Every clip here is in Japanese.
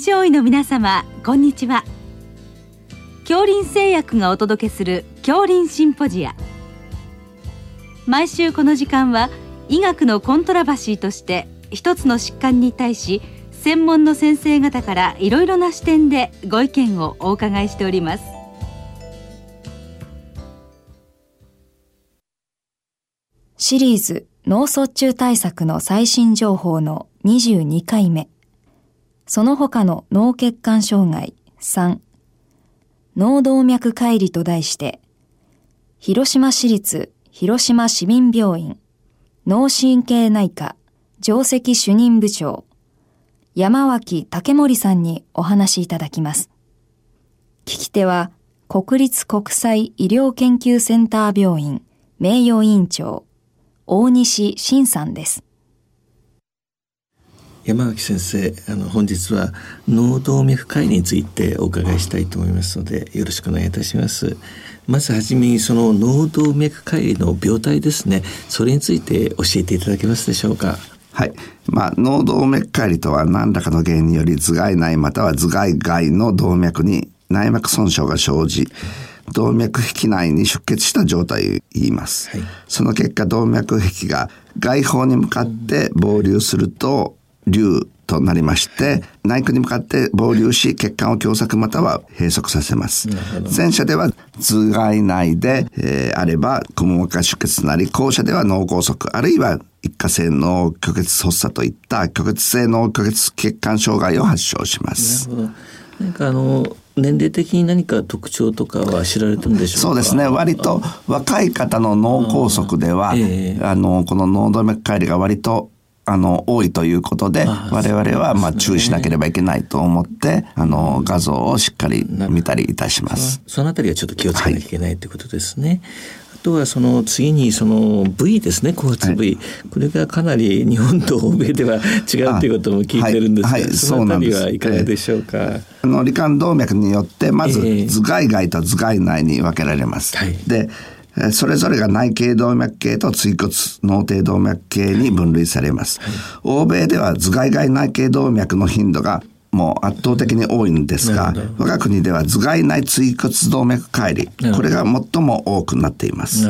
症医の皆様こんにちは。恐林製薬がお届けする恐林シンポジア。毎週この時間は医学のコントラバシーとして一つの疾患に対し専門の先生方からいろいろな視点でご意見をお伺いしております。シリーズ脳卒中対策の最新情報の22回目。その他の脳血管障害。3。脳動脈解離と題して、広島市立広島市民病院。脳神経内科上席主任部長。山脇武森さんにお話しいただきます。聞き手は国立国際医療研究センター病院名誉委員長。大西晋さんです。山脇先生あの本日は脳動脈解離についてお伺いしたいと思いますのでよろしくお願いいたしますまずはじめにその脳動脈解離の病態ですねそれについて教えていただけますでしょうか？はい。まあ、脳動脈解離とは何らかの原因により頭蓋内または頭蓋外の動脈に内膜損傷が生じ、動脈壁内に出血した状態を言います。はい、その結果、動脈壁が外方に向かって膨流すると、流となりまして、内腔に向かって膨流し、血管を狭窄または閉塞させます。前者では頭蓋内で、えー、あれば、くも膜下出血となり、後者では脳梗塞、あるいは一過性脳虚血発作といった虚血性脳虚血血管障害を発症します。なんかあの年齢的に何か特徴とかは知られてるんでしょうそうですね。割と若い方の脳梗塞ではあ、えー、あのこの脳動脈解離が割とあの多いということで我々はまあ注意しなければいけないと思ってあの画像をしっかり見たりいたします。そのあたりはちょっと気をつけなきゃいけないということですね。あとはその次にその部位ですね。交通部位、はい、これがかなり日本と欧米では違うということも聞いてるんですが、はい。はい、そのあたりはいかがでしょうか？えー、あの罹患動脈によってまず頭蓋外と頭蓋内に分けられます。でそれぞれが内頸動脈系と椎骨脳底動脈系に分類されます。欧米では頭蓋外内頸動脈の頻度がもう圧倒的に多いんですが、我が国では頭蓋内椎骨動脈解離、これが最も多くなっています。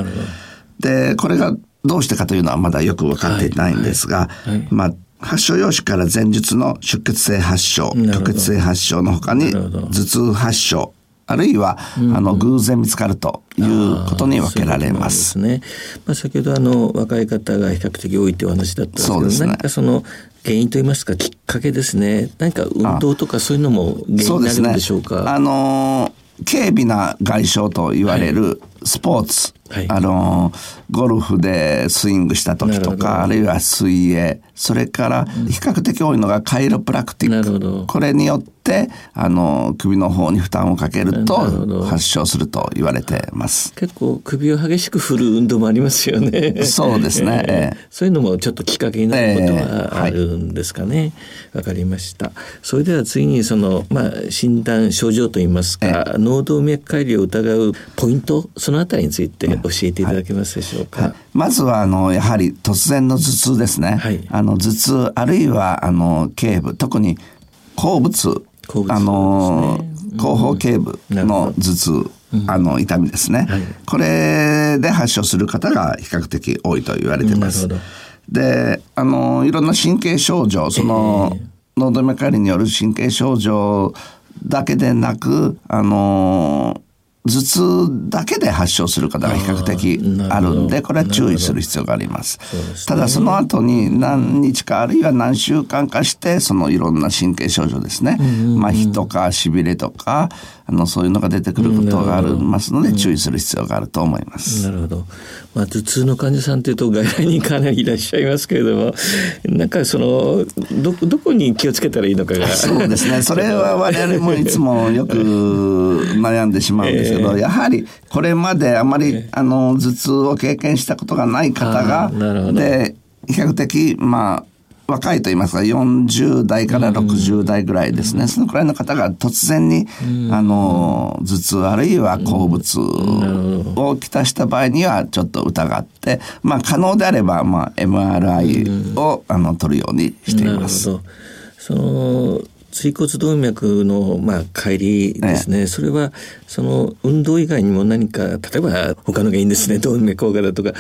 で、これがどうしてかというのはまだよく分かっていないんですが、はい。はい、まあ、発症用紙から前述の出血性発症、虚血性発症の他に頭痛発症、あるいは、あの偶然見つかるということに分けられます。ううすね。まあ先ほどあの若い方が比較的多いという話だったんですけど、そうですね、何かその原因といいますかきっかけですね。何か運動とかそういうのも原因になるんでしょうか？うね、あの軽微な外傷と言われるスポーツ、はい、あのゴルフでスイングした時とかあるいは水泳。それから比較的多いのがカイロプラクティック。これによってあの首の方に負担をかけると発症すると言われてます。結構首を激しく振る運動もありますよね。そうですね、えー、そういうのもちょっときっかけになることはあるんですかね。わ、え。ーはい、かりました。それでは次にそのまあ診断症状といいますか、えー、脳動脈解離を疑うポイントそのあたりについて教えていただけますでしょうか、はい。はい、まずはあのやはり突然の頭痛ですね、はい、あのの頭痛あるいはあの頸部特に後部痛あの、後方頸部の頭痛、あの痛みですね、はい、これで発症する方が比較的多いと言われてます。であのいろんな神経症状その、え。ー、脳動脈解離による神経症状だけでなくあの頭痛だけで発症する方が比較的あるんでこれは注意する必要があります。ただその後に何日かあるいは何週間かしてそのいろんな神経症状ですね、麻痺とかしびれとかあのそういうのが出てくることがありますので注意する必要があると思います。なるほど。まあ頭痛の患者さんというと外来にかなりいらっしゃいますけれども、なんかそのどどこに気をつけたらいいのかが。そうですね。それは我々もいつもよく悩んでしまうんですけど、えー、やはりこれまであまり、あの頭痛を経験したことがない方がで比較的まあ若いと言いますか40代から60代ぐらいですね、そのくらいの方が突然に、あの頭痛あるいは好物をきたした場合にはちょっと疑って、まあ、可能であれば、まあ、MRI を、あの取るようにしています。その椎骨動脈のまあ帰りですね、それはその運動以外にも何か例えば他の原因ですね動脈硬化だとか。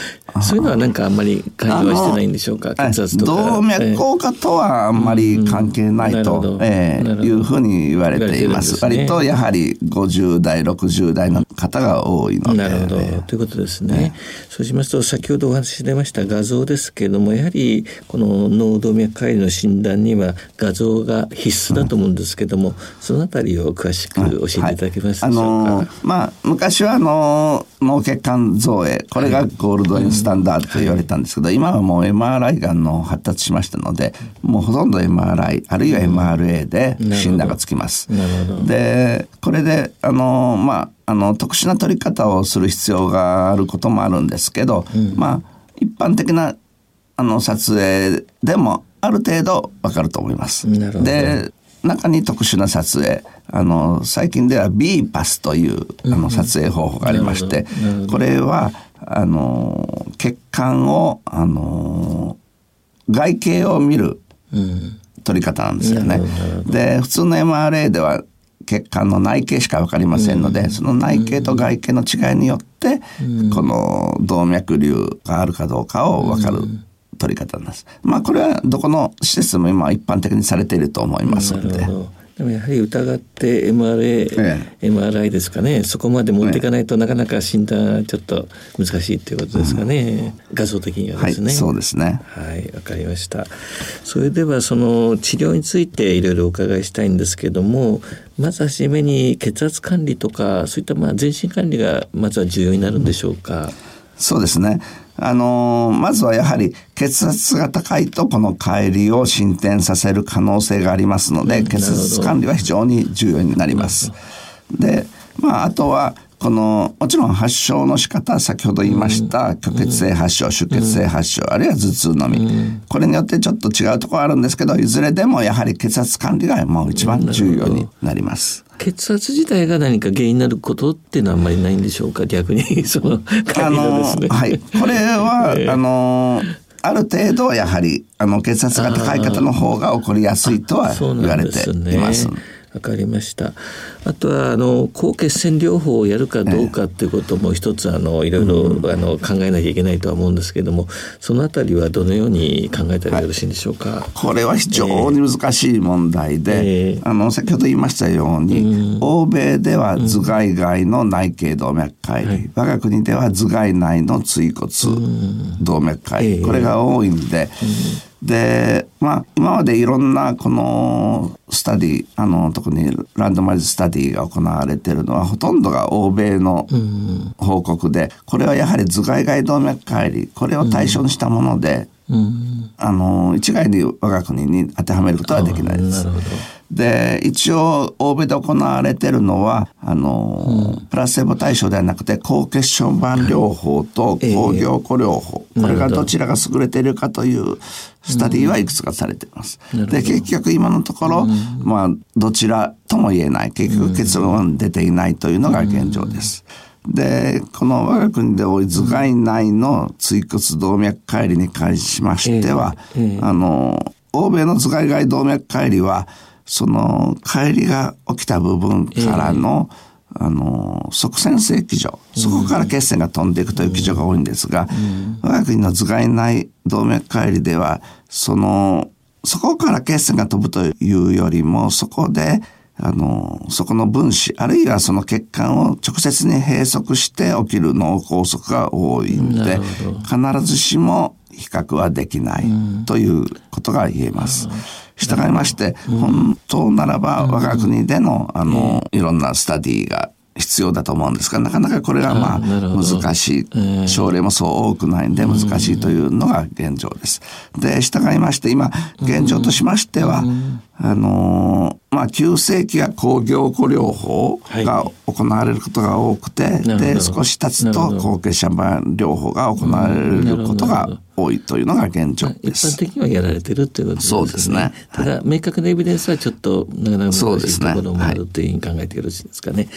そういうのはなんかあんまり関与はしてないんでしょうか血圧とか。動脈硬化とはあんまり関係ないと、えー、いうふうに言われています、ね、割とやはり50代60代の方が多いので。なるほど、ということですね、そうしますと先ほどお話し出ました画像ですけれどもやはりこの脳動脈解離の診断には画像が必須だと思うんですけども、そのあたりを詳しく教えていただけますでしょうか？はい、まあ、昔はあの脳血管造影これがゴールドインスタンダードと言われたんですけど、はい、今はもう MRI がの発達しましたのでもうほとんど MRI あるいは MRA で診断がつきます。でこれであのまああの特殊な取り方をする必要があることもあるんですけど、うん、まあ一般的なあの撮影でもある程度わかると思います。で中に特殊な撮影。あの最近では B パスというあの撮影方法がありまして、うん、これはあの血管をあの外形を見る撮り方なんですよね。で普通の MRA では血管の内径しか分かりませんので、うん、その内径と外径の違いによって、うん、この動脈瘤があるかどうかを分かる取り方なんです。まあこれはどこの施設も今一般的にされていると思いますので。でもやはり疑って MRA、ええ、MRI ですかね。そこまで持っていかないと、なかなか診断ちょっと難しいっていうことですかね、うん、画像的にはですね、はい、そうですね。はいわかりました。それではその治療についていろいろお伺いしたいんですけどもまずはじめに血圧管理とかそういったまあ全身管理がまずは重要になるんでしょうか、うん。そうですね。あのー、まずはやはり血圧が高いとこの帰りを進展させる可能性がありますので、血圧管理は非常に重要になります。で、まあ、あとは、この、もちろん発症の仕方、先ほど言いました、虚血性発症、出血性発症、あるいは頭痛のみ。これによってちょっと違うところあるんですけど、いずれでもやはり血圧管理がもう一番重要になります。血圧自体が何か原因になることっていうのはあんまりないんでしょうか？逆に その、ね、あのはい。これは、えー、あのある程度やはりあの血圧が高い方の方が起こりやすいとは言われています。わかりました。あとはあの抗血栓療法をやるかどうかっていうことも一つあのいろいろ、うん、あの考えなきゃいけないとは思うんですけれども、そのあたりはどのように考えたらよろしいんでしょうか？はい、これは非常に難しい問題で、えー、あの先ほど言いましたように、うん、欧米では頭蓋外の内頸動脈解離、うん、我が国では頭蓋内の椎骨動脈解離、これが多いんで。で、まあ、今までいろんなこのスタディ、あの、特にランドマイズスタディが行われているのは、ほとんどが欧米の報告で、これはやはり頭蓋外動脈解離、これを対象にしたもので、あの、一概に我が国に当てはめることはできないです。で一応欧米で行われてるのはあの、うん、プラセボ対象ではなくて高血小板療法と抗凝固療法、えー、これがどちらが優れているかというスタディはいくつかされています。うん、で結局今のところ、うん、まあどちらとも言えない。結局結論は出ていないというのが現状です。でこの我が国で多い頭蓋内の椎骨動脈解離に関しましては、えーえー、あの欧米の頭蓋外動脈解離はその帰りが起きた部分からの、えー、あの、側線性基準、そこから血栓が飛んでいくという基準が多いんですが、うん、我が国の頭蓋内動脈解離では、その、そこから血栓が飛ぶというよりも、そこで、あの、そこの分子、あるいはその血管を直接に閉塞して起きる脳梗塞が多いんで、必ずしも比較はできないということが言えます。従いまして、本当ならば我が国での、あの、いろんなスタディが必要だと思うんですが、なかなかこれがまあ難しい。症例もそう多くないんで難しいというのが現状です。で、従いまして今、現状としましては、あのまあ、急性期や抗凝固療法が行われることが多くて、はい、で少し経つと高血小板療法が行われることが多いというのが現状です。一般的にはやられてるっていうことですね。そうですね。ただ、明確なエビデンスはちょっとなかなか難しいところもあるというふうに考えてよろしいですかね。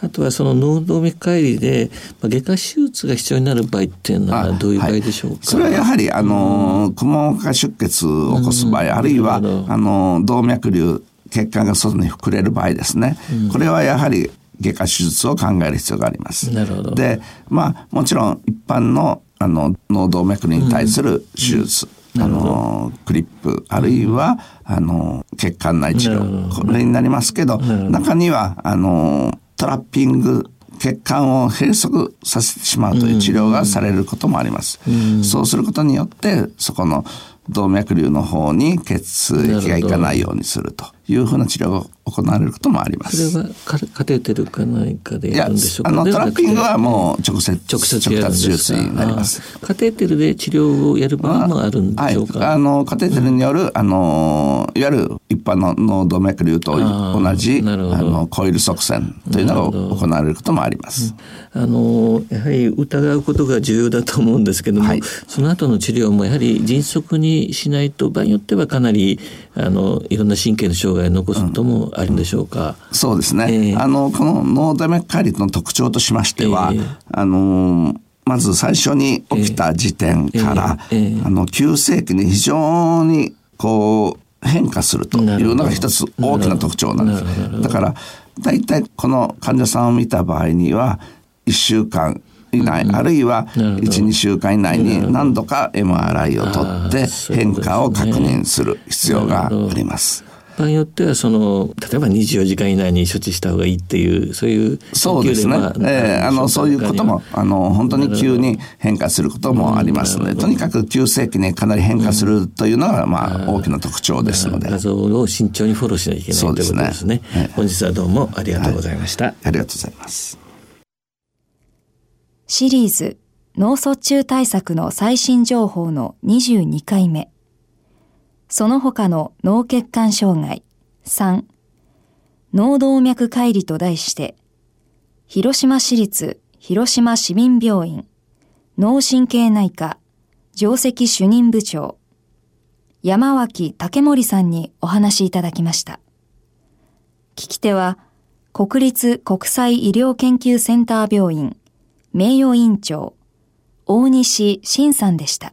あとはその脳動脈解離で、まあ、外科手術が必要になる場合っていうのはどういう場合でしょうか、はい、それはやはり、あの、くも膜下出血を起こす場合、あるいは、あの、動脈瘤血管が外に膨れる場合ですね、うん、これはやはり外科手術を考える必要があります。なるほど。でまあもちろん一般のあの脳動脈に対する手術、うん、あのクリップあるいは、あの血管内治療。これになりますけど中にはあのトラッピング血管を閉塞させてしまうという治療がされることもあります。そうすることによってそこの動脈瘤の方に血液がいかないようにするというふうな治療が行われることもあります。それはカテーテルか何かでやるんでしょうか？あのトラッピングはもう直接直接直接手術になります。カテーテルで治療をやる場合もあるんでしょうか？はい、あのカテーテルによる、うん、あのいわゆる一般の脳動脈瘤と同じあのコイル側線というのが行われることもあります。あのやはり疑うことが重要だと思うんですけども、はい、その後の治療もやはり迅速にしないと場合によってはかなりあのいろんな神経の障害を残すこともあるんでしょうか？うん、そうですね。えー、あのこの脳動脈解離の特徴としましては、えー、あのまず最初に起きた時点から、えー、あの急性期に非常にこう変化するというのが一つ大きな特徴なんです。だから大体この患者さんを見た場合には1週間以内、うん、あるいは12週間以内に何度か MRI を取って変化を確認する必要があります。場合によってはその例えば24時間以内に処置した方がいいっていうそういうそうですね、えー、あのそういうこともあの本当に急に変化することもありますのでとにかく急性期にかなり変化するというのが、まあ、大きな特徴ですので。画像を慎重にフォローしないといけないということですね、ね、本日はどうもありがとうございました、はい、ありがとうございます。シリーズ脳卒中対策の最新情報の22回目。その他の脳血管障害3脳動脈解離と題して、広島市立広島市民病院脳神経内科上席主任部長山脇竹森さんにお話しいただきました。聞き手は国立国際医療研究センター病院名誉委員長、大西晋さんでした。